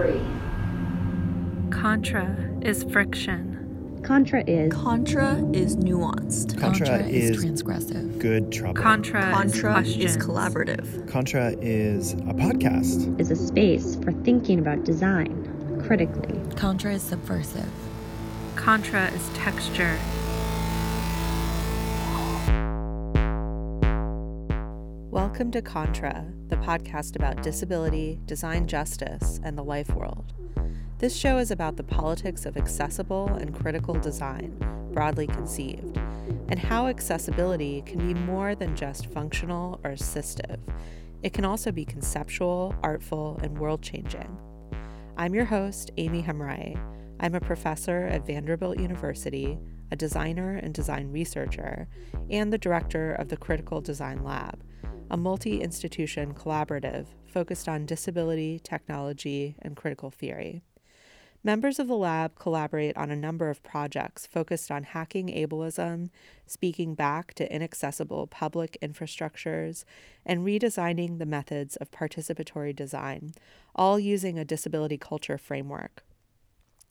three. Contra is friction. Contra is Contra is nuanced. Contra, Contra is, is transgressive. good trouble. Contra, Contra is is collaborative. Contra is a podcast. is a space for thinking about design critically. Contra is subversive. Contra is texture. Welcome to Contra, the podcast about disability, design justice, and the life world. This show is about the politics of accessible and critical design, broadly conceived, and how accessibility can be more than just functional or assistive. It can also be conceptual, artful, and world changing. I'm your host, Aimi Hamraie. I'm a professor at Vanderbilt University, a designer and design researcher, and the director of the Critical Design Lab, a multi institution collaborative focused on disability, technology, and critical theory. Members of the lab collaborate on a number of projects focused on hacking ableism, speaking back to inaccessible public infrastructures, and redesigning the methods of participatory design, all using a disability culture framework.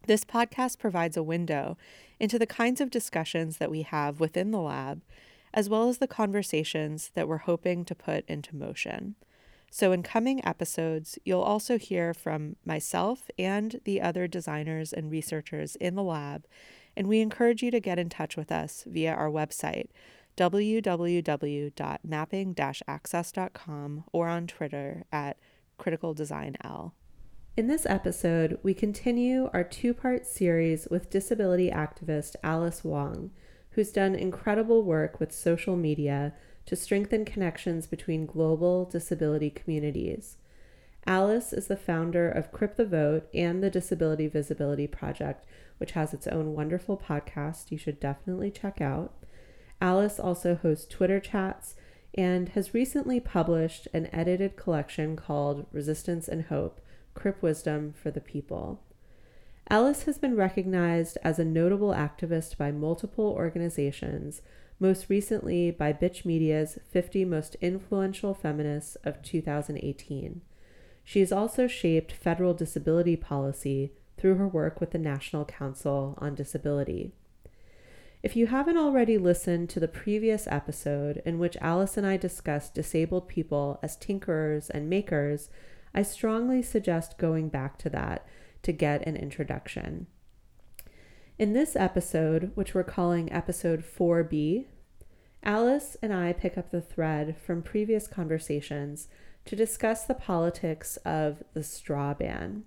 This podcast provides a window into the kinds of discussions that we have within the lab, as well as the conversations that we're hoping to put into motion. So, in coming episodes, you'll also hear from myself and the other designers and researchers in the lab, and we encourage you to get in touch with us via our website, www.mapping access.com, or on Twitter at Critical Design L. In this episode, we continue our two part series with disability activist Alice Wong, who's done incredible work with social media to strengthen connections between global disability communities. Alice is the founder of Crip the Vote and the Disability Visibility Project, which has its own wonderful podcast you should definitely check out. Alice also hosts Twitter chats and has recently published an edited collection called Resistance and Hope Crip Wisdom for the People. Alice has been recognized as a notable activist by multiple organizations, most recently by Bitch Media's 50 Most Influential Feminists of 2018. She has also shaped federal disability policy through her work with the National Council on Disability. If you haven't already listened to the previous episode in which Alice and I discussed disabled people as tinkerers and makers, I strongly suggest going back to that to get an introduction. In this episode, which we're calling episode 4B, Alice and I pick up the thread from previous conversations to discuss the politics of the straw ban.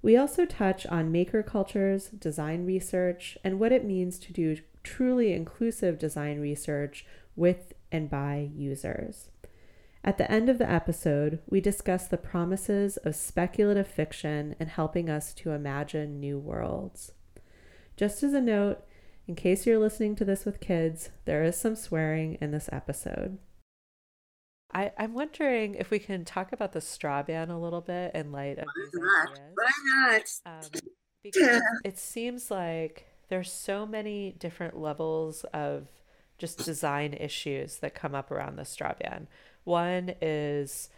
We also touch on maker cultures, design research, and what it means to do truly inclusive design research with and by users. At the end of the episode, we discuss the promises of speculative fiction and helping us to imagine new worlds. Just as a note, in case you're listening to this with kids, there is some swearing in this episode. I, I'm wondering if we can talk about the straw ban a little bit in light of these not? ideas. Why not? Um, because it seems like there's so many different levels of just design issues that come up around the straw ban. One is,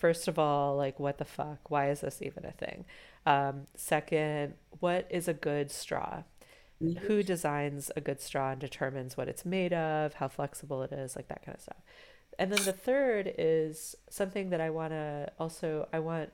first of all, like, what the fuck? Why is this even a thing? Um, second, what is a good straw? Who designs a good straw and determines what it's made of, how flexible it is, like that kind of stuff. And then the third is something that I want to also, I want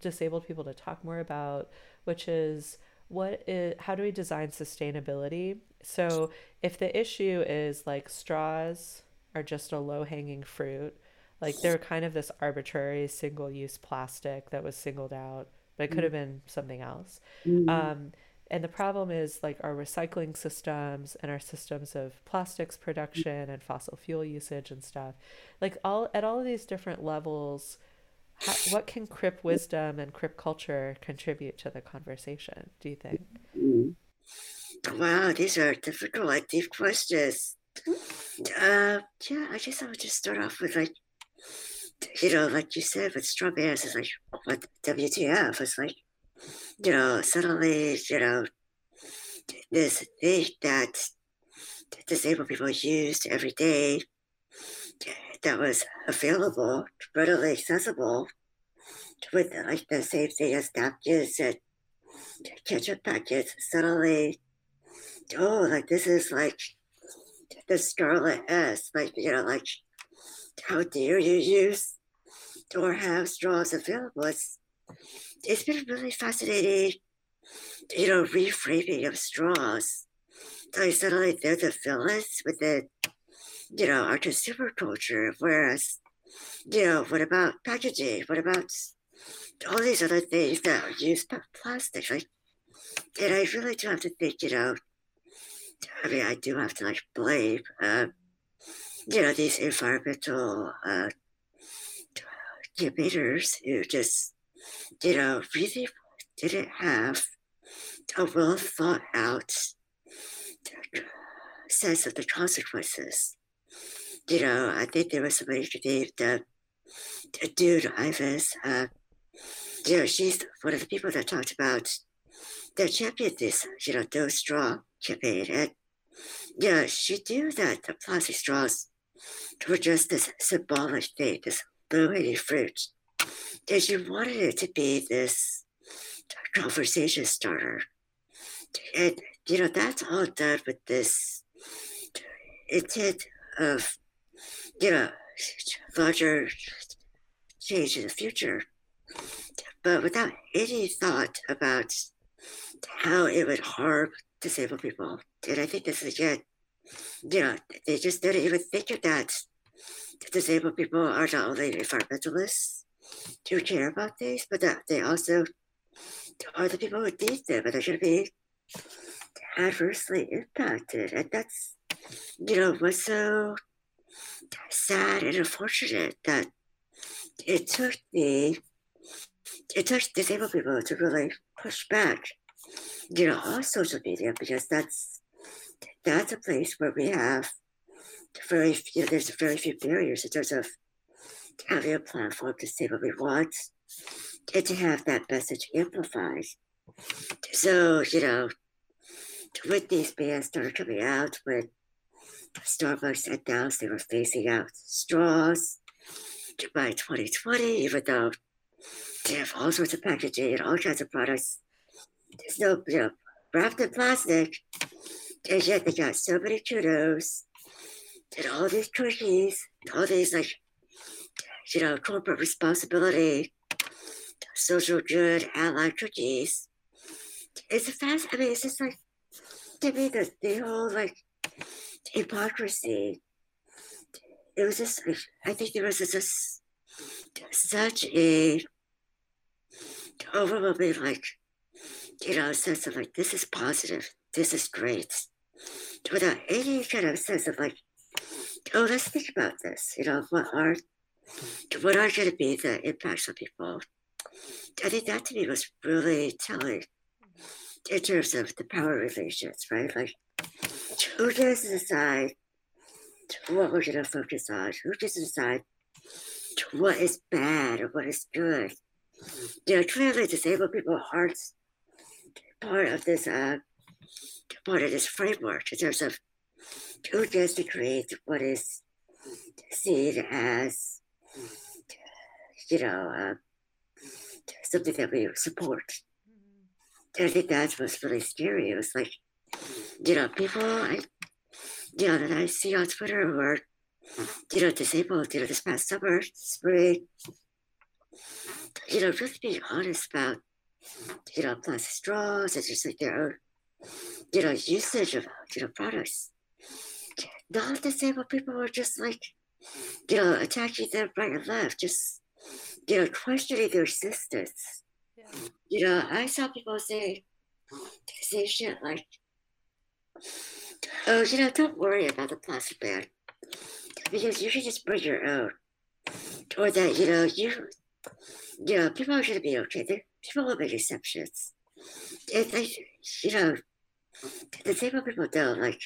disabled people to talk more about, which is what is, how do we design sustainability? So if the issue is like straws are just a low hanging fruit, like they're kind of this arbitrary single use plastic that was singled out, but it could have been something else. Um, and the problem is like our recycling systems and our systems of plastics production and fossil fuel usage and stuff. Like all at all of these different levels, how, what can Crip wisdom and Crip culture contribute to the conversation? Do you think? Wow, these are difficult, deep questions. Uh, yeah, I guess I would just start off with like, you know, like you said, with straw bears, it's like, what WTF? It's like, you know, suddenly, you know, this thing that disabled people used every day that was available, readily accessible, with like the same thing as napkins and ketchup packets. Suddenly, oh, like this is like the Scarlet S, like you know, like how dare you use or have straws available? It's it's been really fascinating, you know, reframing of straws. So suddenly they're the villains within, you know, our consumer culture, whereas, you know, what about packaging? What about all these other things that use plastic? Like, and I really do have to think, you know, I mean, I do have to like blame, uh, you know, these environmental uh, campaigners who just, you know, really didn't have a well thought out sense of the consequences. You know, I think there was somebody named uh, Dune Ives. Uh, you know, she's one of the people that talked about that championed this, you know, no straw campaign. And yeah, she knew that the plastic straws were just this symbolic thing, this low hanging fruit. And she wanted it to be this conversation starter. And, you know, that's all done with this intent of, you know, larger change in the future, but without any thought about how it would harm disabled people. And I think this is again, you know, they just didn't even think that. Disabled people are not only environmentalists who care about things, but that they also are the people who need them and they should be adversely impacted. And that's, you know, what's so sad and unfortunate that it took the it took disabled people to really push back you know, on social media because that's that's a place where we have very few, there's very few barriers in terms of having a platform to say what we want and to have that message amplified. So, you know, when these bands started coming out, when Starbucks announced they were phasing out straws by 2020, even though they have all sorts of packaging and all kinds of products there's no, you know, wrapped in plastic. And yet they got so many kudos did all these cookies, all these like, you know, corporate responsibility, social good, allied cookies. It's a fast. I mean, it's just like to me the the whole like hypocrisy. It was just. I think there was just such a overwhelming like you know, sense of like, this is positive, this is great, without any kind of sense of like, oh, let's think about this, you know, what are, what are going to be the impacts on people? I think that to me was really telling in terms of the power relations, right? Like, who gets to decide what we're going to focus on? Who gets to decide what is bad or what is good? You know, clearly disabled people aren't part of this uh, part of this framework in terms of who gets to create what is seen as you know uh, something that we support. And I think that's what's really scary. It was like, you know, people I, you know, that I see on Twitter who are, you know, disabled, you know, this past summer, spring, you know, really being honest about you know, plastic straws, it's just like their own, you know, usage of, you know, products. Not disabled people are just like, you know, attacking them right and left, just, you know, questioning their existence. Yeah. You know, I saw people say, say shit like, oh, you know, don't worry about the plastic bag because you should just bring your own. Or that, you know, you, you know, people are going to be okay. They're, people will make exceptions. If they, you know, the thing people don't like,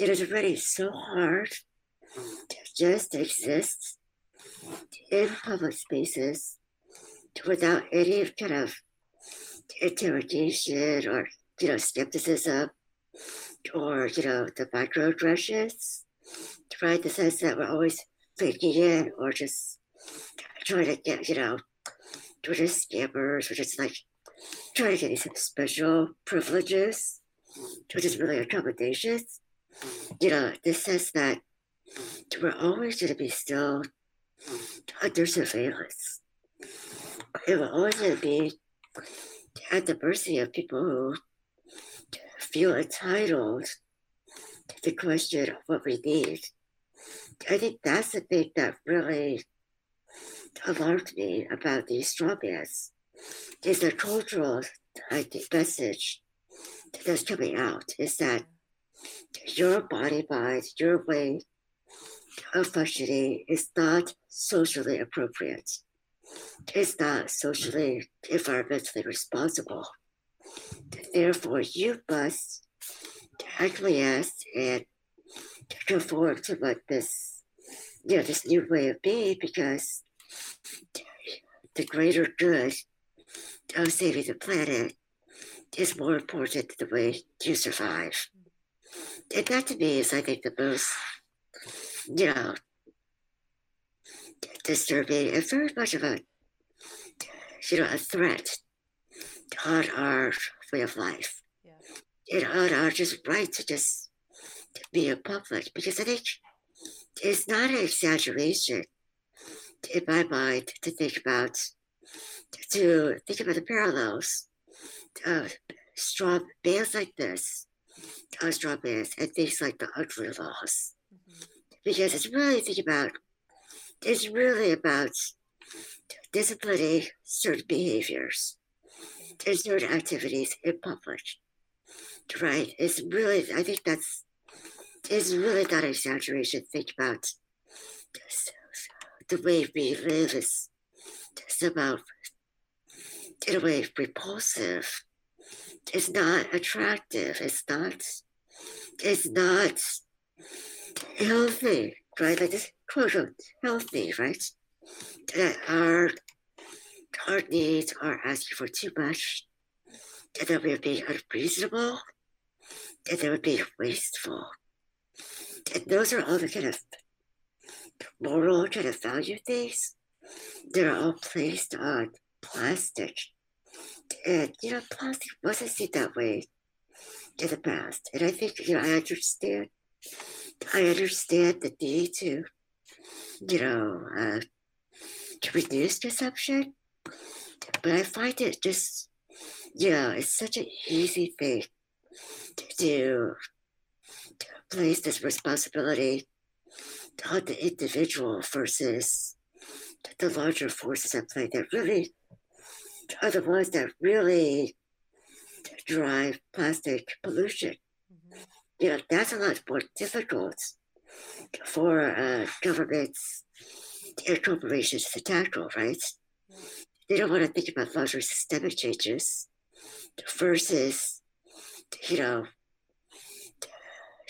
it is already so hard to just exist in public spaces without any kind of interrogation or, you know, skepticism or, you know, the microaggressions, right? The sense that we're always faking it or just trying to get, you know, were just scammers, were just like trying to get these special privileges, which is really accommodations. You know, this says that we're always going to be still under surveillance. It will always going to be at the mercy of people who feel entitled to the question of what we need. I think that's the thing that really alarmed me about these strawberries is the cultural I think, message that's coming out is that your body mind, your way of functioning is not socially appropriate. It's not socially, environmentally responsible. Therefore, you must acquiesce and conform to what this, you know, this new way of being because the greater good of saving the planet is more important than the way you survive. And that to me is, I think, the most, you know, disturbing and very much of a, you know, a threat on our way of life. Yeah. Know, on our just right to just be a public. Because I think it's not an exaggeration in my mind to think about to think about the parallels of strong bands like this, of strong bands, and things like the ugly laws. Mm-hmm. Because it's really think about it's really about disciplining certain behaviors and certain activities in public. Right? It's really I think that's it's really not an exaggeration. Think about the way we live is somehow in a way repulsive. It's not attractive. It's not. It's not healthy, right? Like this quote healthy, right? That our our needs are asking for too much, that we're being unreasonable, that we're being wasteful. And those are all the kind of moral kind of value things that are all placed on plastic. And, you know, plastic wasn't seen that way in the past. And I think, you know, I understand, I understand the need to, you know, uh, to reduce consumption. But I find it just, you know, it's such an easy thing to do, to place this responsibility on the individual versus the larger forces at play that really are the ones that really drive plastic pollution. Mm-hmm. You know, that's a lot more difficult for uh, governments and corporations to tackle, right? They don't want to think about larger systemic changes versus, you know,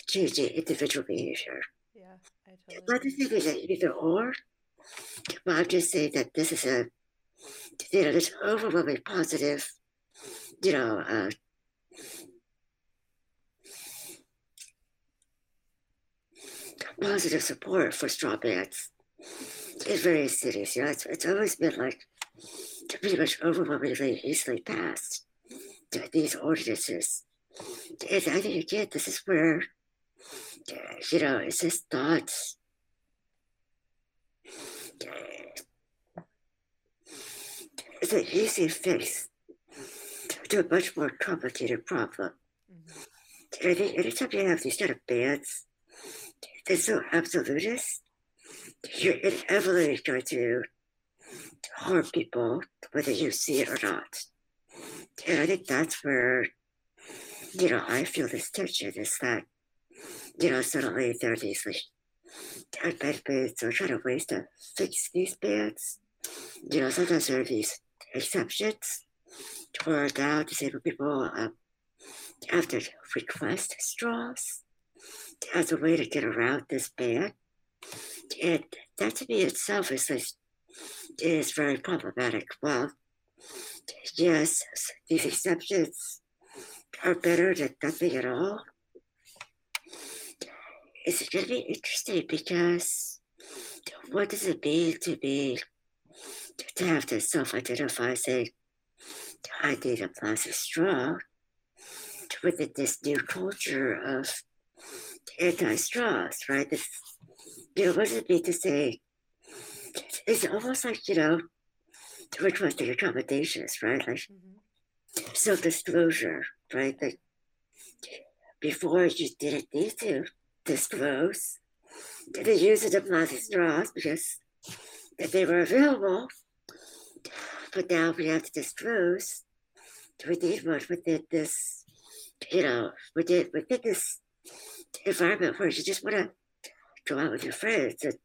changing individual behavior. Yeah, I totally. But thing is that either or, but I'm just saying that this is a you know, this overwhelming positive, you know, uh, positive support for straw bans in various cities. You know, it's, it's always been like pretty much overwhelmingly easily passed these ordinances. And I think again, this is where, you know, it's just not it's an easy fix to a much more complicated problem. Mm-hmm. I think anytime you have these kind of bans, they're so absolutist, you're inevitably going to harm people, whether you see it or not. And I think that's where, you know, I feel this tension is that, you know, suddenly there are these like benefits or kind of ways to fix these bans. You know, sometimes there are these exceptions where now disabled people um, to request straws as a way to get around this ban. And that to me itself is, is very problematic. Well, yes, these exceptions are better than nothing at all. It's be interesting because what does it mean to be to have to self-identify, say, I need a plastic straw within this new culture of anti-straws, right? This, you know, what does it mean to say? It's almost like you know, requesting accommodations, right? Like mm-hmm. self-disclosure, right? Like before you didn't need to disclose the use of plastic straws because that they were available. But now we have to disclose we need one within this, you know, within within this environment where you just want to go out with your friends and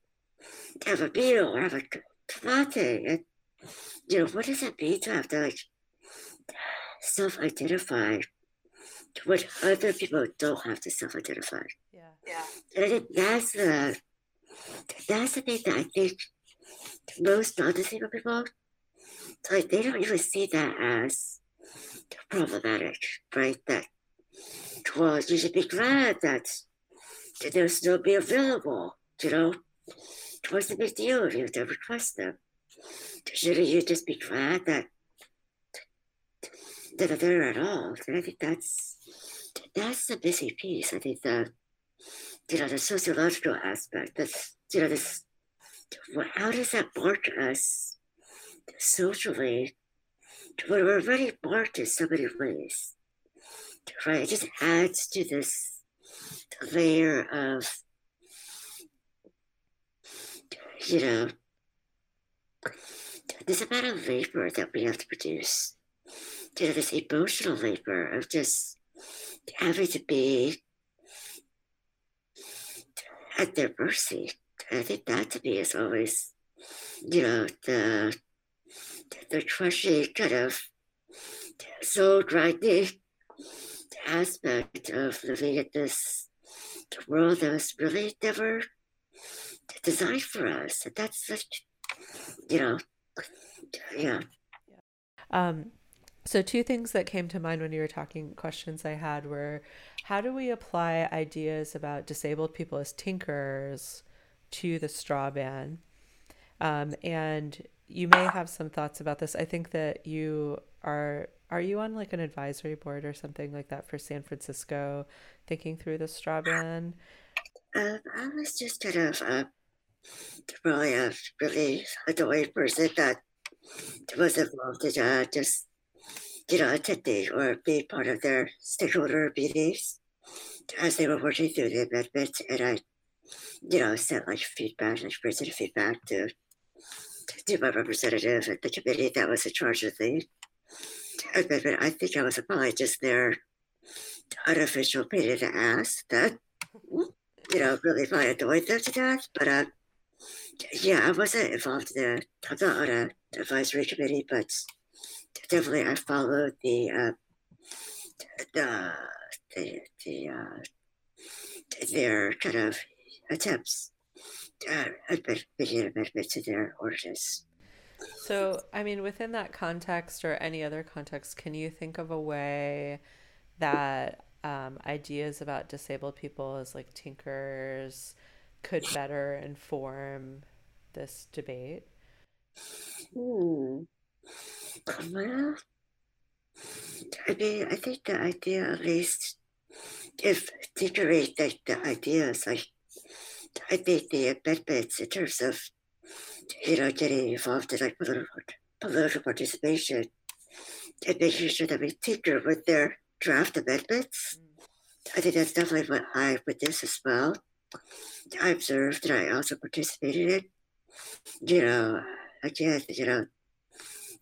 have a meal or have a latte. And, you know, what does it mean to have to like self identify what other people don't have to self identify? Yeah. Yeah. And I think that's the, that's the thing that I think most non disabled people, like, they don't even see that as problematic, right? That well, you should be glad that, that they'll still be available, you know? What's the big deal if you to request them? Shouldn't you just be glad that, that there at all? And I think that's that's the missing piece. I think the you know the sociological aspect. That's you know this. How does that mark us socially we're already marked in so many ways? right? It just adds to this layer of, you know, this amount of labor that we have to produce. This emotional labor of just having to be at their mercy. I think that to me is always, you know, the the crushing kind of soul grinding aspect of living in this world that was really never designed for us. That's such, you know, yeah. Um, so, two things that came to mind when you were talking, questions I had were how do we apply ideas about disabled people as tinkers to the straw ban? Um, and you may have some thoughts about this. I think that you are are you on like an advisory board or something like that for San Francisco, thinking through the straw ban? Um, I was just kind of uh, really a really annoyed person that was involved in uh, just you know attending or being part of their stakeholder meetings as they were working through the amendment, and I, you know, sent like feedback, like presented feedback to to my representative at the committee that was in charge of the amendment. I think I was probably just their unofficial pain in the ass that, you know, really probably annoyed them to death. But uh, yeah, I wasn't involved in the, I'm not on an advisory committee, but definitely I followed the, uh, the, the, the, uh, their kind of attempts uh, an to their ordinance. So, I mean, within that context or any other context, can you think of a way that um, ideas about disabled people as like tinkers could better inform this debate? Hmm. Well, I mean, I think the idea, at least, if tinkery, like the ideas, like I think the amendments in terms of you know, getting involved in like political, political participation and making sure that we tinker with their draft amendments. I think that's definitely what I witnessed as well. I observed and I also participated in. You know, again, you know,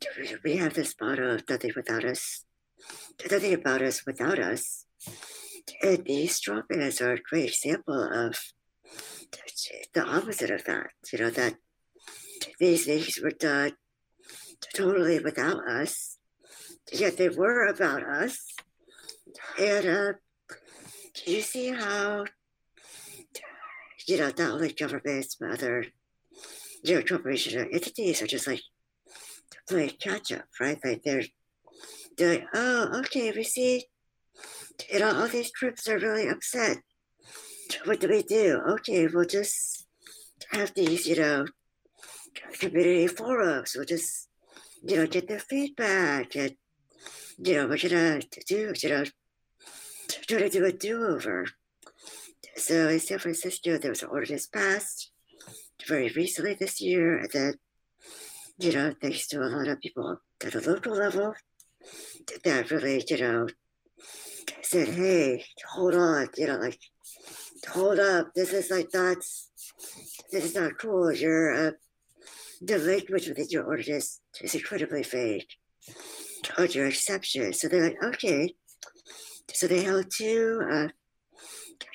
we have this motto of nothing without us, nothing about us without us. And these straw bans are a great example of the opposite of that. You know, that these things were done totally without us, yet they were about us. And uh, you see how, you know, not only governments, but other, you know, entities are just like playing catch up, right? Like they're, like, oh, okay, we see, you know, all these groups are really upset. What do we do? Okay, we'll just have these, you know, community forums. We'll just, you know, get their feedback and, you know, we're gonna do, you know, try to do a do-over. So in San Francisco, there was an ordinance passed very recently this year, then, you know, thanks to a lot of people at the local level that really, you know, said, hey, hold on, you know, like, hold up, this is like not, this is not cool. Your uh, the language within your orders is incredibly vague on your exception. So they're like, okay. So they held two uh,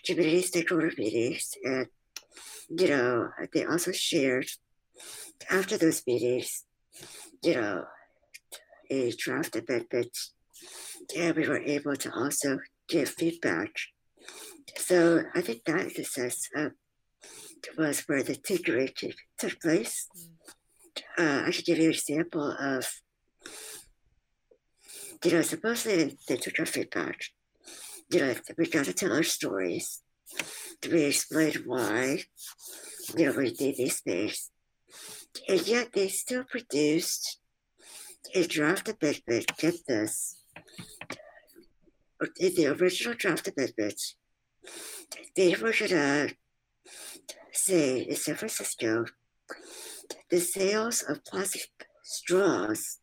community stakeholder meetings, and you know, they also shared after those meetings, you know, a draft amendment, and we were able to also give feedback. So I think that, in a sense, uh, was where the tinkering took place. Uh, I should give you an example of, you know, supposedly they took our feedback. You know, we got to tell our stories. We explained why, you know, we did these things. And yet they still produced. A draft amendment, get this, in the original draft amendment, they were to say in San Francisco, the sales of plastic straws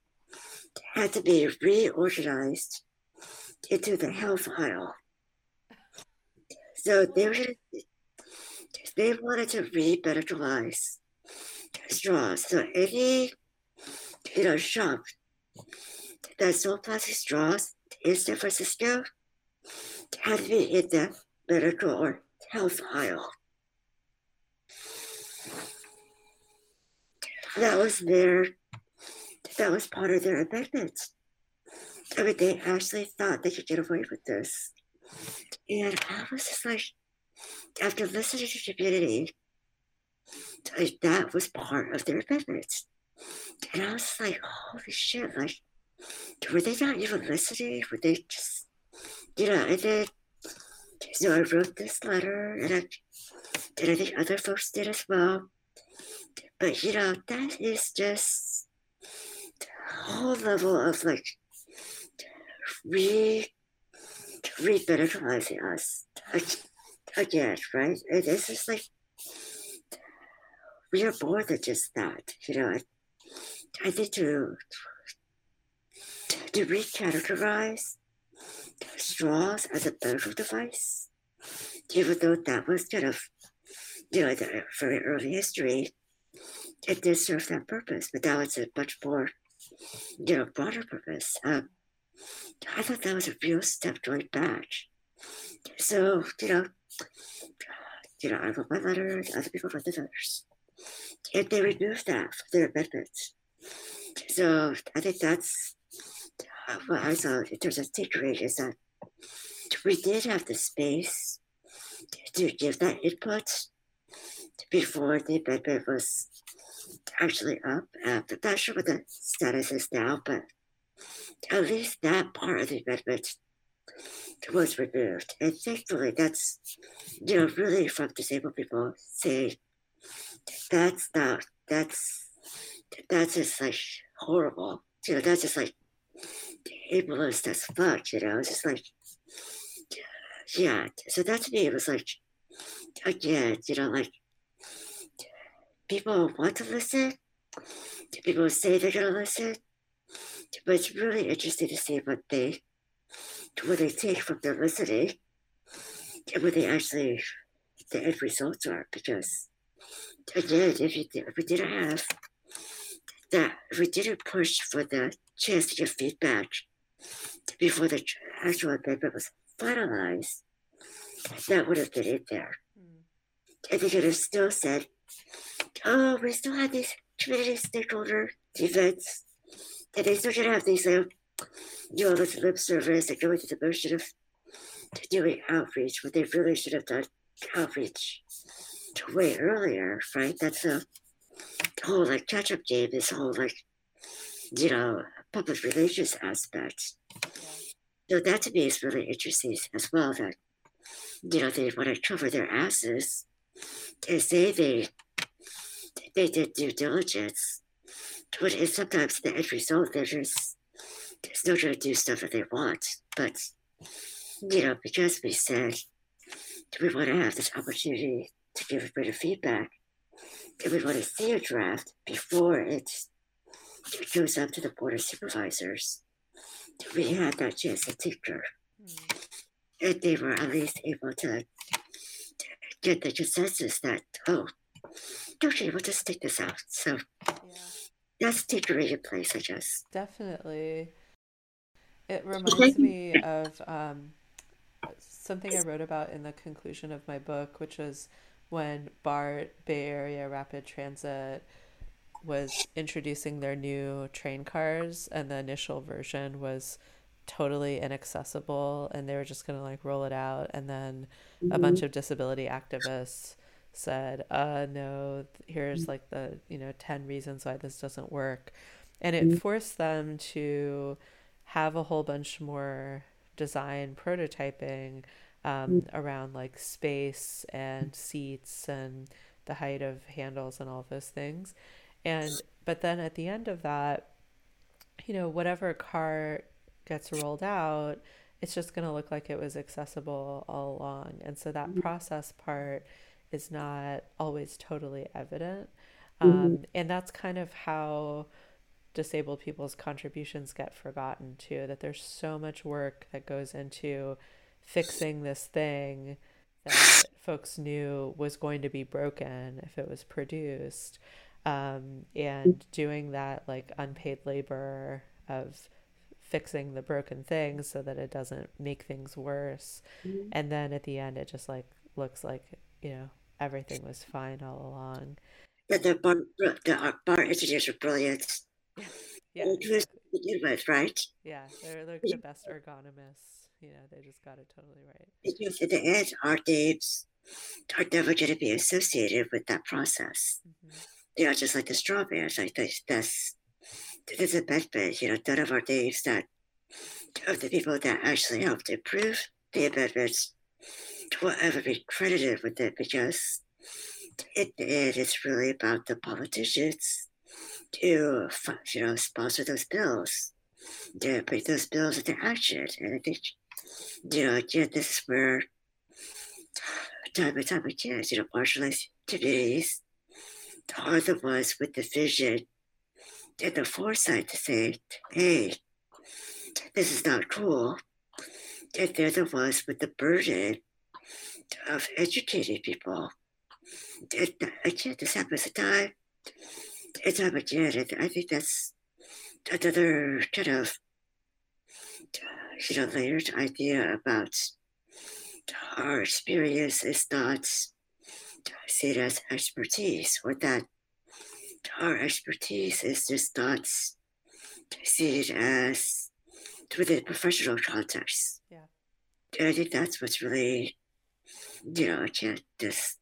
had to be reorganized into the health aisle. So they were they wanted to re-medicalize straws. So any know shop that sold plastic straws in San Francisco had to be in the medical or health aisle. That was their, that was part of their amendment. I mean, they actually thought they could get away with this. And I was just like, after listening to the community, like, that was part of their amendment. And I was like, holy shit, like, were they not even listening? Were they just, you know, and then, so I wrote this letter, and I, and I think other folks did as well. But you know, that is just a whole level of like re revitalizing us again, right? It is just like we are more than just that, you know. I, I to to recategorize straws as a medical device, even though that was kind of, you know, the very early history, it did serve that purpose, but now it's a much more, you know, broader purpose. Um, I thought that was a real step going back. So, you know, you know, I wrote my letter, other people wrote the letters. And they removed that from their amendments. So I think that's what I saw in terms of takeaway is that we did have the space to give that input before the amendment was actually up. Uh, I'm not sure what the status is now, but at least that part of the amendment was removed. And thankfully, that's, you know, really from disabled people saying that's not, that's, that's just like horrible. You know, that's just like ableist as fuck, you know, it's just like, yeah. So that to me, it was like, again, you know, like, people want to listen, people say they're to listen, but it's really interesting to see what they, what they take from their listening and what they actually, the end results are, because, again, if, you, if we didn't have that, if we didn't push for the chance to get feedback before the actual amendment was finalized, that would have been in there. Mm. And they could have still said, oh, we still have these community stakeholder events, and they still should have these, you know, this lip service and going through the motion of doing outreach, but they really should have done outreach way earlier, right? That's a whole like catch up game, this whole like, you know, public relations aspect. So that to me is really interesting as well that, you know, they want to cover their asses and say they they did due diligence. But it's sometimes the end result, they're just, they're still trying to do stuff that they want. But, you know, because we said, do we want to have this opportunity to give a bit of feedback? Do we want to see a draft before it goes up to the Board of Supervisors? We had that chance to tinker? And they were at least able to get the consensus that, oh, okay, we'll just take this out. So Yeah. that's tinkering in place, I guess. Definitely. It reminds me of um, something I wrote about in the conclusion of my book, which was when BART, Bay Area Rapid Transit, was introducing their new train cars, and the initial version was totally inaccessible, and they were just going to like roll it out. And then a bunch of disability activists said, uh, no, here's like the, you know, 10 reasons why this doesn't work. And it forced them to have a whole bunch more design prototyping um, around like space and seats and the height of handles and all those things. And but then at the end of that, you know, whatever car gets rolled out, it's just going to look like it was accessible all along. And so that process part is not always totally evident. Um, and that's kind of how disabled people's contributions get forgotten too that there's so much work that goes into fixing this thing that folks knew was going to be broken if it was produced um, and mm. doing that like unpaid labor of fixing the broken things so that it doesn't make things worse. Mm. And then at the end it just like looks like you know everything was fine all along. But the BART, the BART engineers are brilliant. yeah. It was right? yeah they're like the best ergonomists you know they just got it totally right Because in the end, our names are never going to be associated with that process. Mhm. You know, just like the straw bears, like this, that's a amendment. You know, none of our names that of the people that actually helped improve the amendments will ever be credited with it because in the end, it's really about the politicians to you know sponsor those bills, to put those bills into action, and I think you know again this is where time and time again, you know, marginalized communities are the ones with the vision and the foresight to say, hey, this is not cool. And they're the ones with the burden of educating people. And again, this happens time and time again. And I think that's another kind of, you know, layered idea about our experience is not seen as expertise, or that our expertise is just not seen as through the professional context. Yeah. And I think that's what's really, you know, I can't this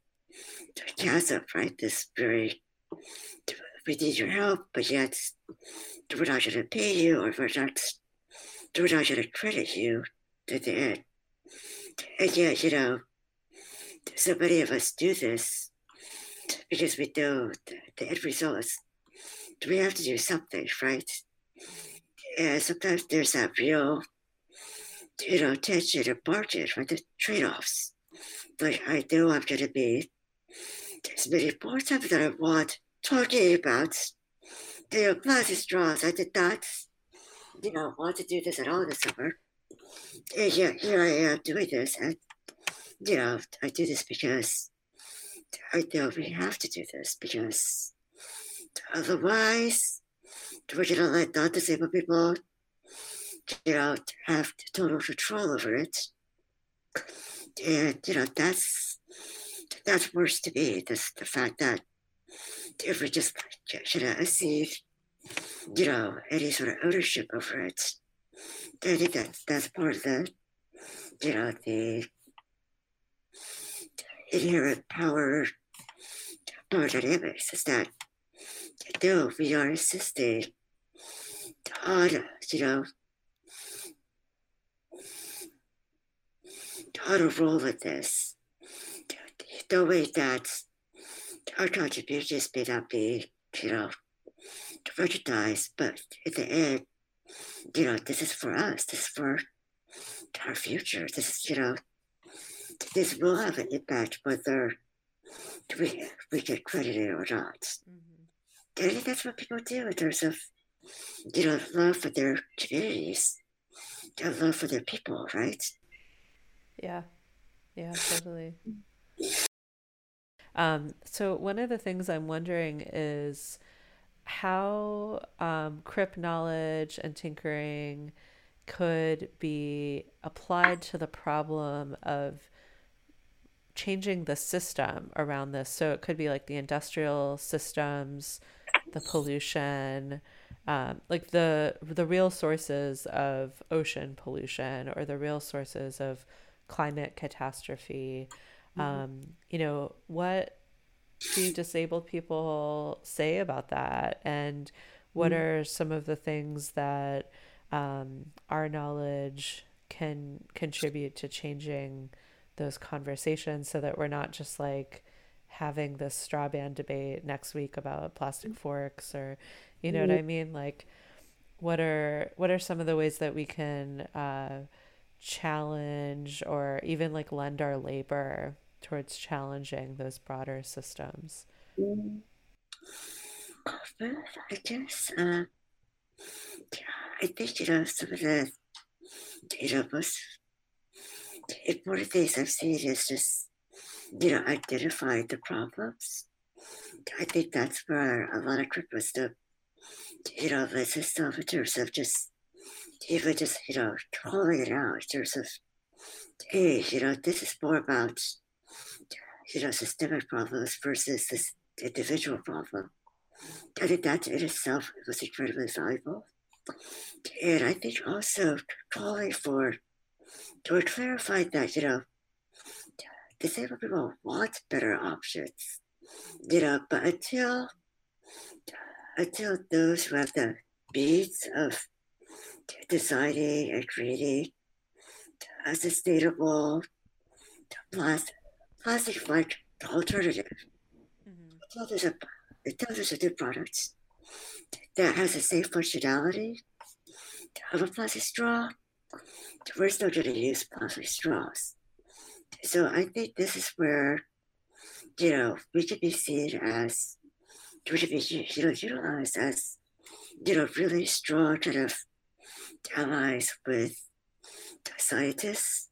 chasm, right? This very we need your help, but yet we're not going to pay you, or we're not we're not going to credit you at the end. And yet, you know, so many of us do this because we know the, the end result is we have to do something, right? And sometimes there's that real, you know, tension and margin, right? The trade offs. Like, I know I'm going to be many more times that I want talking about, you know, plastic straws. I did not, you know, want to do this at all this summer. And yet, here I uh, am doing this. And, you know, I do this because I know we have to do this because otherwise, we're going to let non disabled people, you know, have total control over it. And, you know, that's that's worse to me. This the fact that if we just should have accede, you know, any sort of ownership over it, I think that that's part of the, you know, the inherent power power dynamics is that no, we are assisting on, you know, on a roll with this. The way that our contributions may not be, you know, recognized, but at the end, you know, this is for us. This is for our future. This is, you know, this will have an impact whether we, we get credited or not. Mm-hmm. I think that's what people do in terms of, you know, love for their communities, and love for their people, right? Yeah, yeah, totally. Um, so one of the things I'm wondering is how um, crip knowledge and tinkering could be applied to the problem of changing the system around this. So it could be like the industrial systems, the pollution, um, like the the real sources of ocean pollution or the real sources of climate catastrophe. Mm-hmm. Um, you know, what do disabled people say about that? And what mm-hmm. are some of the things that um, our knowledge can contribute to changing those conversations so that we're not just like having this straw band debate next week about plastic forks or you know mm-hmm. what I mean? Like what are what are some of the ways that we can uh, challenge or even like lend our labor towards challenging those broader systems? Well, I guess uh, I think you know some of the you know most important things I've seen is just you know identify the problems. I think that's where a lot of crip wisdom, you know, lets itself in terms of just even just you know calling it out in terms of hey, you know, this is more about you know systemic problems versus this individual problem. I think that in itself was incredibly valuable. And I think also calling for, to clarify that, you know, disabled people want better options, you know, but until, until those who have the means of designing and creating a sustainable plastic, plastic like the alternative, mm-hmm. until there's a until there's a new product that has the same functionality of a plastic straw, we're still going to use plastic straws. So I think this is where, you know, we should be seen as, we should be you know, utilized as, you know, really strong kind of allies with the scientists,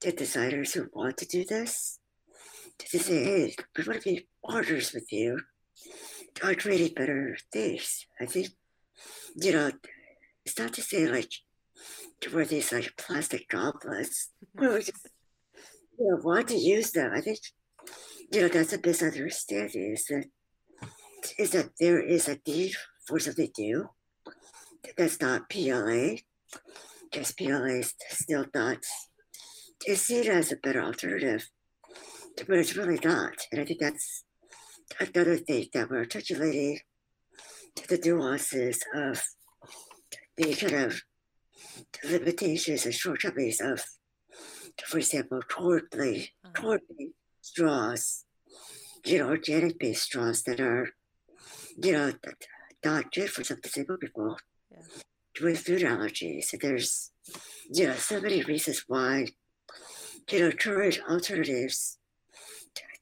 the designers who want to do this, to say, hey, we want to be partners with you are creating better things. I think, you know, it's not to say like to wear these like plastic goblets. Well, just, you know, want to use them. I think, you know, that's a misunderstanding is that is that there is a need for something new that's not PLA. Because PLA is still not is seen as a better alternative, but it's really not. And I think that's another thing that we're articulating to the nuances of the kind of limitations and shortcomings of, for example, corn-based, uh-huh. straws, you know, organic-based straws that are, you know, not good for some disabled people yeah. with food allergies. And there's, you know, so many reasons why, you know, current alternatives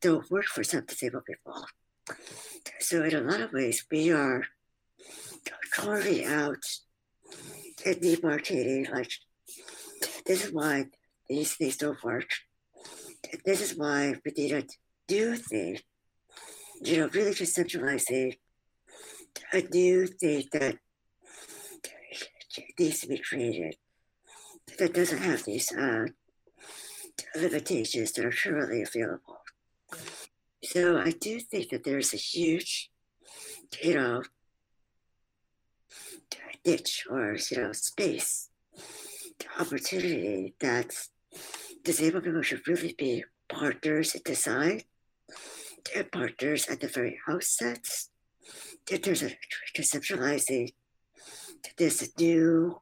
don't work for some disabled people. So, in a lot of ways, we are carving out and demarcating, like, this is why these things don't work. This is why we need to do things, you know, really conceptualizing a new thing that needs to be created that doesn't have these uh, limitations that are currently available. So I do think that there's a huge, you know, niche or, you know, space, opportunity that disabled people should really be partners in design, They're partners at the very outset. That there's a conceptualizing this new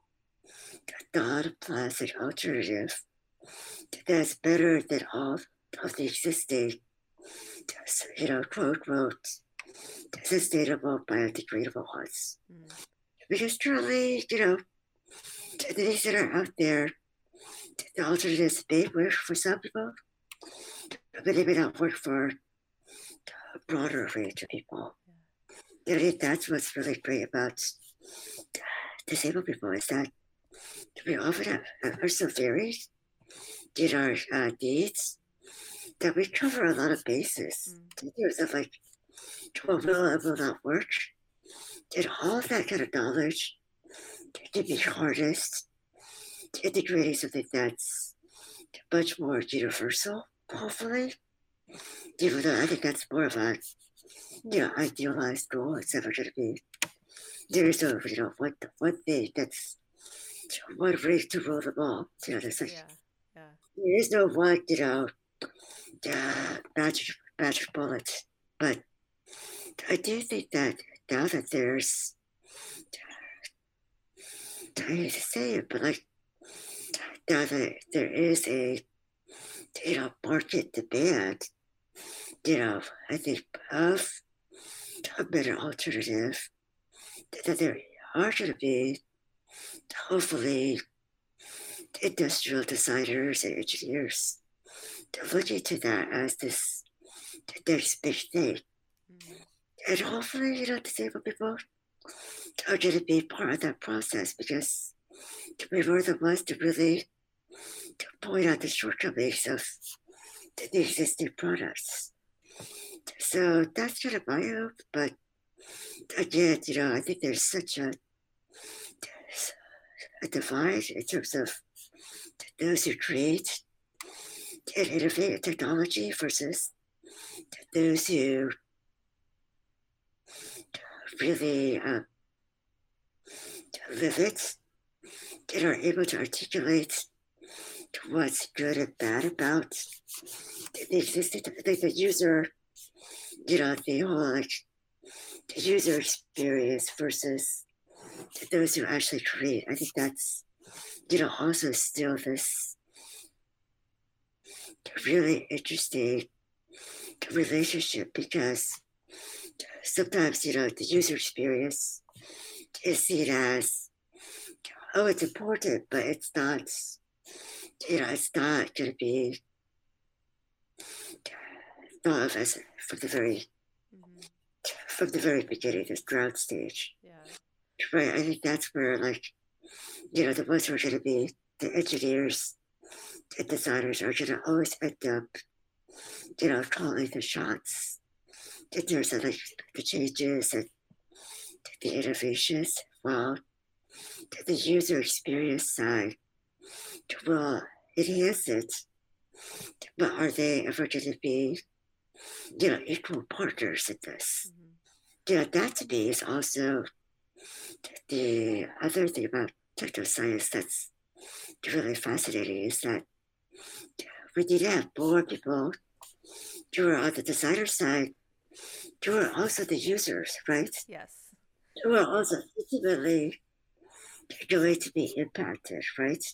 non-plastic alternative that's better than all of the existing you know, quote unquote, sustainable, biodegradable ones. Mm. Because truly, you know, the things that are out there, the alternatives may work for some people, but they may not work for a broader range of people. Yeah. And that's what's really great about disabled people is that we often have, are so varied in our uh, needs that we cover a lot of bases mm. terms of like, well, will it will not work? And all of that kind of knowledge can be harnessed to integrating something that's much more universal, hopefully. Even though I think that's more of a you know, idealized goal, it's never going to be. There's a, you know, one, one thing that's one race to rule them all. You know, there's like, yeah, yeah. there is no one, you know, uh, magic, magic bullet. But I do think that now that there's, I hate to say it, but like now that there is a, you know, market demand, you know, I think of a better alternative, that there are going to be, hopefully, industrial designers and engineers to that as this big thing. Mm-hmm. And hopefully, you know, disabled people are going to be part of that process because we were the ones to really to point out the shortcomings of the existing products. So that's kind of my hope. But again, you know, I think there's such a, a divide in terms of those who create and innovate technology versus those who really uh, live it and are able to articulate what's good and bad about the, the user, you know, the whole like the user experience versus those who actually create. I think that's, you know, also still this really interesting relationship because sometimes, you know, the user experience is seen as, oh, it's important, but it's not, you know, it's not going to be thought of as from the very, mm-hmm. from the very beginning, this ground stage. Yeah. Right. I think that's where, like, you know, the ones who are going to be the engineers designers are going to always end up, you know, calling the shots in terms of like the changes and the innovations. Well, the user experience side will enhance it, but are they ever going to be, you know, equal partners in this? Mm-hmm. You know, that to me is also the other thing about techno science that's really fascinating is that we to have more people who are on the designer side who are also the users, right? Yes. Who are also ultimately going to be impacted, right?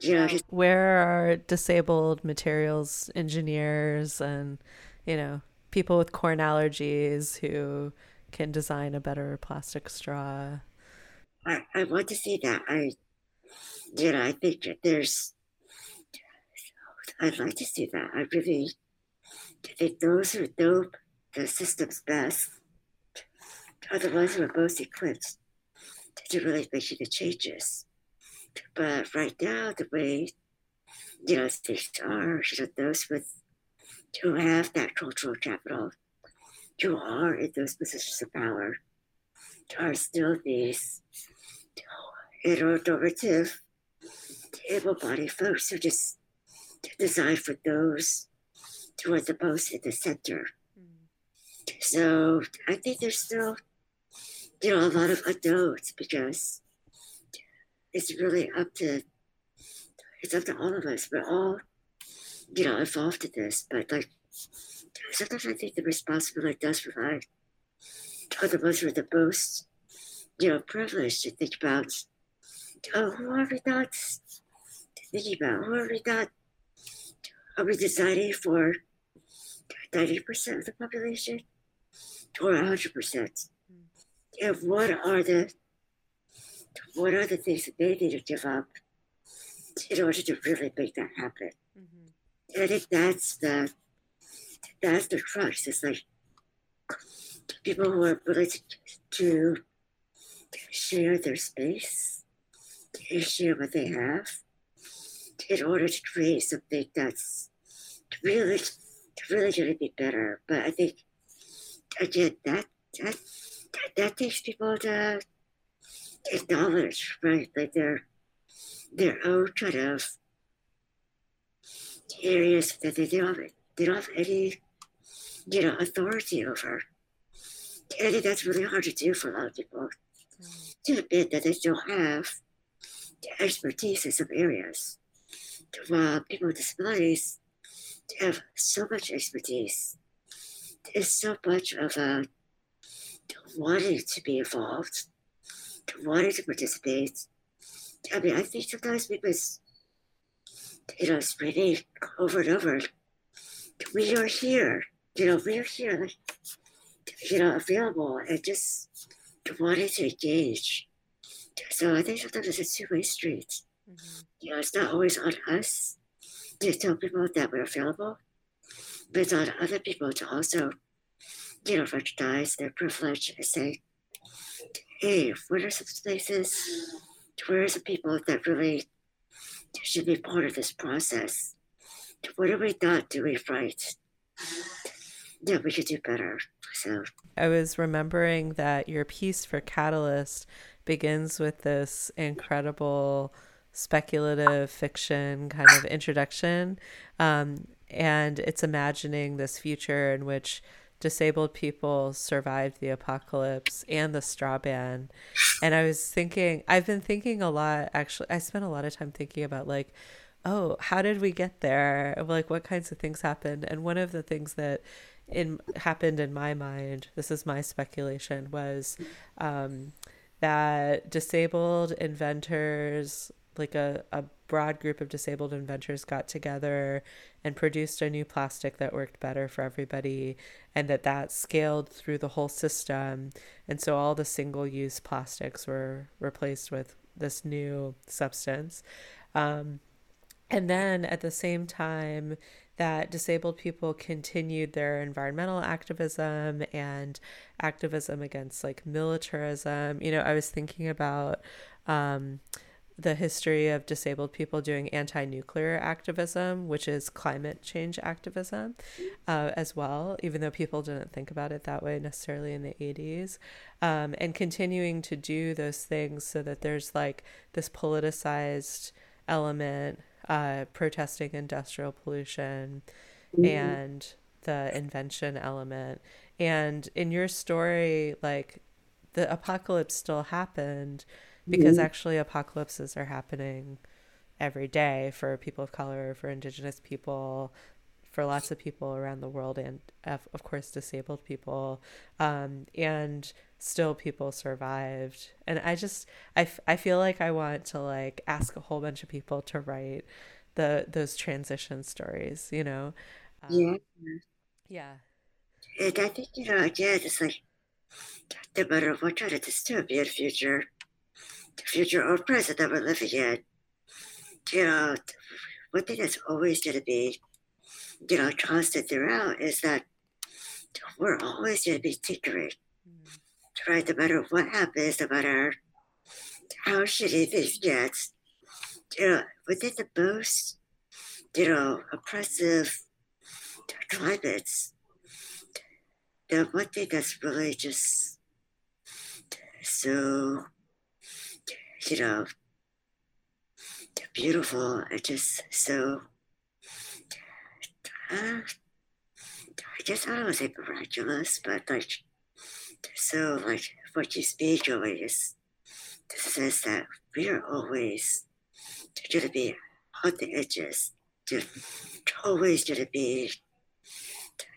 You know, just- where are disabled materials engineers and you know people with corn allergies who can design a better plastic straw? I, I want to see that. I you know, I think that there's I'd like to see that. I really think those who know the systems best are the ones who are most equipped to really make the changes. But right now, the way you know things are, you know, those with who have that cultural capital, who are in those positions of power, are still these heteronormative, able-bodied folks who just designed for those who are the most in the center. Mm. So I think there's still, you know, a lot of unknowns because it's really up to it's up to all of us. We're all, you know, involved in this, but like sometimes I think the responsibility does provide on the ones who are the most, you know, privileged to think about, oh, who are we not thinking about? Who are we not are we deciding for 90% of the population or 100%. And what are the what are the things that they need to give up in order to really make that happen? Mm-hmm. And I think that's the that's the crux. It's like people who are willing to, to share their space, to share what they have, in order to create something that's really, really going to be better. But I think again that that that, that takes people to acknowledge, right, like their their own kind of areas that they don't have, they don't have any, you know, authority over. And I think that's really hard to do for a lot of people mm. to admit that they don't have the expertise in some areas. While people with disabilities have so much expertise, there's so much of a wanting to be involved, wanting to participate. I mean, I think sometimes because, you know, spreading over and over, we are here, you know, we are here, you know, available and just wanting to engage. So I think sometimes it's a two-way street. Mm-hmm. You know, it's not always on us to tell people that we're available, but it's on other people to also you know, recognize their privilege and say, hey, what are some places, where are some people that really should be part of this process? What are we not doing right? Yeah, we could do better. So I was remembering that your piece for Catalyst begins with this incredible speculative fiction kind of introduction. Um, and it's imagining this future in which disabled people survived the apocalypse and the straw ban. And I was thinking, I've been thinking a lot, actually, I spent a lot of time thinking about like, oh, how did we get there? Like, what kinds of things happened? And one of the things that in happened in my mind, this is my speculation, was um, that disabled inventors like a, a broad group of disabled inventors got together and produced a new plastic that worked better for everybody and that that scaled through the whole system. And so all the single use plastics were replaced with this new substance. Um, and then at the same time that disabled people continued their environmental activism and activism against like militarism you know i was thinking about um, the history of disabled people doing anti nuclear activism, which is climate change activism uh, as well, even though people didn't think about it that way necessarily in the 80s. Um, and continuing to do those things so that there's like this politicized element uh, protesting industrial pollution mm-hmm. and the invention element. And in your story, like the apocalypse still happened because mm-hmm. actually apocalypses are happening every day for people of color, for indigenous people, for lots of people around the world, and of course, disabled people. Um, and still, people survived. And I just, I, f- I feel like I want to like ask a whole bunch of people to write the those transition stories. You know? Um, yeah. Yeah. And I think you know, again, it's like no matter what kind of dystopian future future or present that we're living in, you know, one thing that's always going to be, you know, constant throughout is that we're always going to be tinkering, mm. right? No matter what happens, no matter how shitty things get, you know, within the most, you know, oppressive climates, the one thing that's really just so you know, beautiful. I just so, uh, I guess I don't want to say miraculous, but like, so like what you speak is this says that we are always going to be on the edges, to always going to be,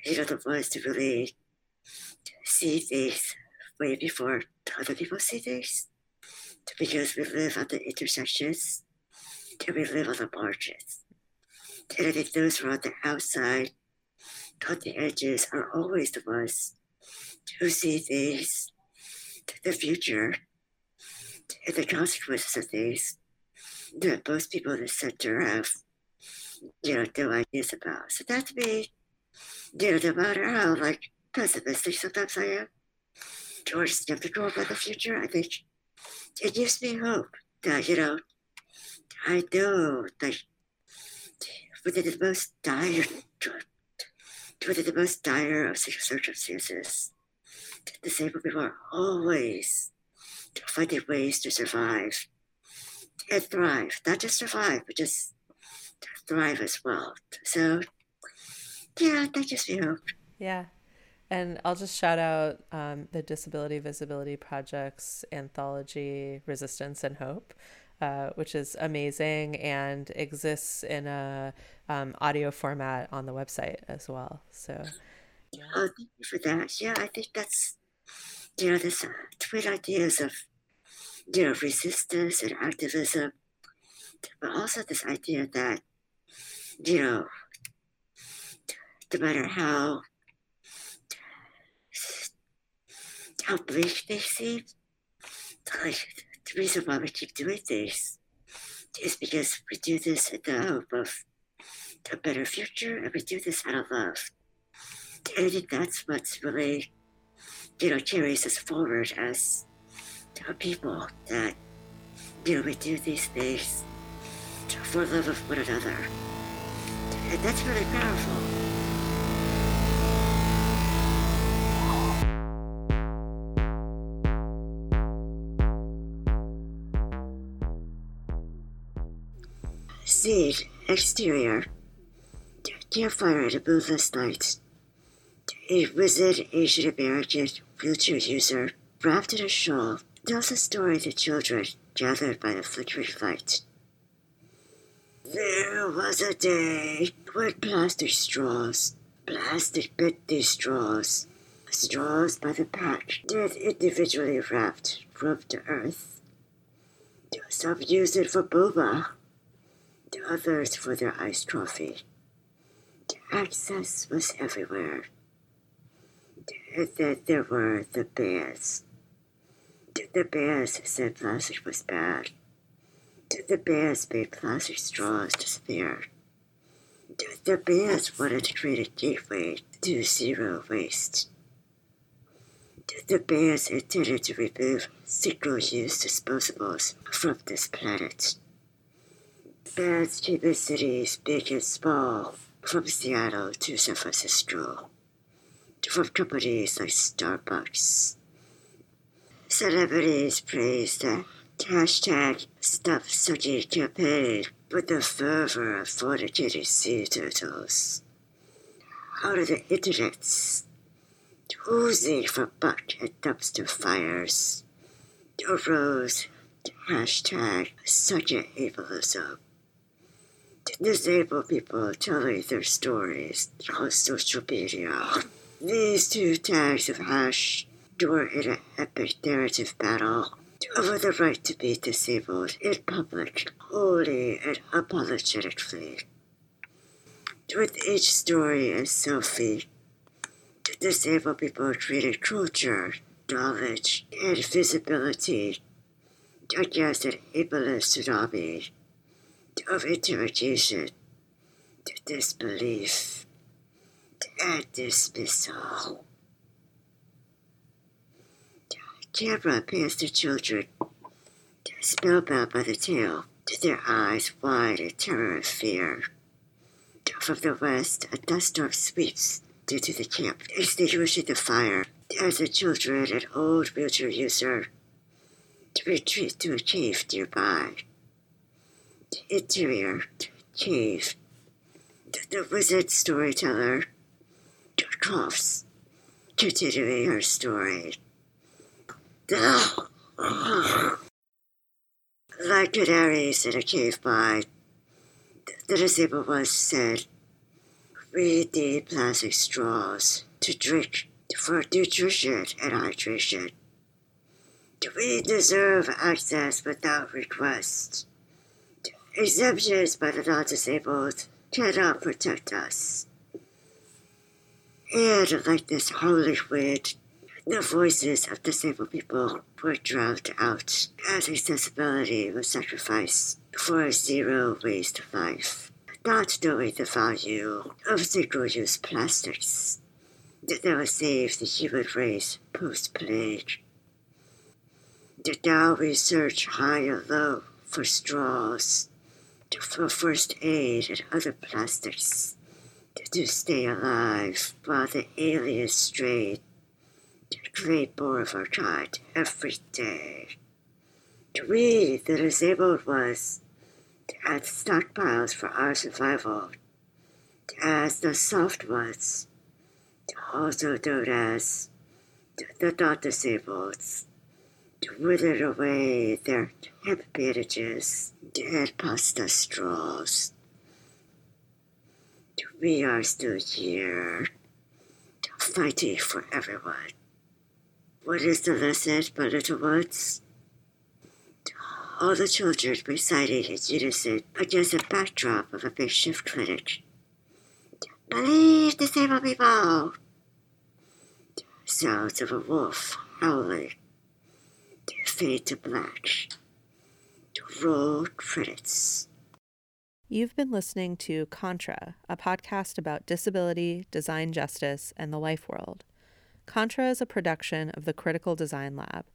you know, the ones to really see things way before other people see things because we live at the intersections and we live on the margins. And I think those who are on the outside on the edges are always the ones who see things, the future, and the consequences of things that most people in the center have, you know, no ideas about. So that to me, you know, no matter how like pessimistic sometimes I am, or skeptical about the future, I think it gives me hope that, you know, I know that within the most dire, within the most dire of circumstances, disabled people are always finding ways to survive and thrive. Not just survive, but just thrive as well. So, yeah, that gives me hope. Yeah. And I'll just shout out um, the Disability Visibility Project's anthology, Resistance and Hope, uh, which is amazing and exists in a um, audio format on the website as well. So, yeah. Oh, thank you for that. Yeah, I think that's, you know, this uh, twin ideas of, you know, resistance and activism, but also this idea that, you know, no matter how how bleak they seem. The reason why we keep doing this is because we do this in the hope of a better future, and we do this out of love. And I think that's what's really, you know, carries us forward as people that, you know, we do these things for love of one another. And that's really powerful. Seed, exterior. Campfire at a moonless night. A wizened Asian American wheelchair user, wrapped in a shawl, tells a story to children gathered by the flickering light. There was a day when plastic straws, plastic bit straws, straws by the pack, did individually wrapped from the earth. Some used it for boba, others for their ice trophy. The access was everywhere. Then there were the bears. The bears said plastic was bad. The bears made plastic straws disappear. The bears wanted to create a gateway to zero waste. The bears intended to remove single-use disposables from this planet. Bears keep the cities big and small, from Seattle to San Francisco, from companies like Starbucks. Celebrities praise the hashtag Stop Sucking campaign with the fervor of fornicating sea turtles. Out of the internets, oozing from buck and dumpster fires, arose hashtag Suck It Ableism disabled people telling their stories on social media. These two tags of hash were in an epic narrative battle over the right to be disabled in public, wholly and unapologetically. With each story and selfie, disabled people created culture, knowledge, and visibility against an ableist tsunami of interrogation, to disbelief, and dismissal. Camera pans the children, spellbound by the tale, to their eyes wide in terror and fear. From the west, a dust storm sweeps into the camp, extinguishing the fire as the children and old wheelchair user to retreat to a cave nearby interior cave. The wizard storyteller coughs, continuing her story. like canaries in a cave by, the disabled one said, We need plastic straws to drink for nutrition and hydration. Do we deserve access without request. Exemptions by the non disabled cannot protect us. And like this holy Hollywood, the voices of disabled people were drowned out as accessibility was sacrificed for a zero waste life. Not knowing the value of single use plastics that will save the human race post plague. Now we search high and low for straws, for first aid and other plastics to stay alive while the aliens strain to create more of our kind every day. To we, the disabled ones, had stockpiles for our survival, as the soft ones, also known as the not disabled, withered away their hip bandages and pasta straws. We are still here, fighting for everyone. What is the lesson, my little ones? All the children reciting in unison against the backdrop of a makeshift clinic. Believe disabled people! Sounds of a wolf howling. Fade to black. to Roll credits. You've been listening to Contra, a podcast about disability, design justice, and the life world. Contra is a production of the Critical Design Lab.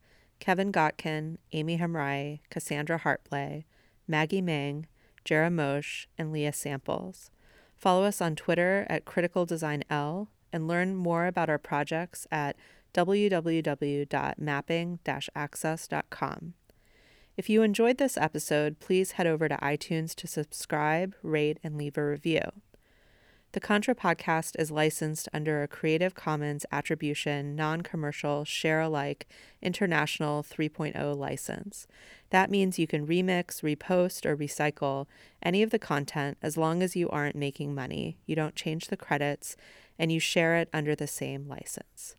Kevin Gotkin, Aimi Hamraie, Cassandra Hartblay, Maggie Meng, Jarah Moesch, and Leah Samples. Follow us on Twitter at Critical Design L and learn more about our projects at www.mapping-access.com. If you enjoyed this episode, please head over to iTunes to subscribe, rate, and leave a review. The Contra podcast is licensed under a Creative Commons Attribution, Non Commercial, Share Alike, International 3.0 license. That means you can remix, repost, or recycle any of the content as long as you aren't making money, you don't change the credits, and you share it under the same license.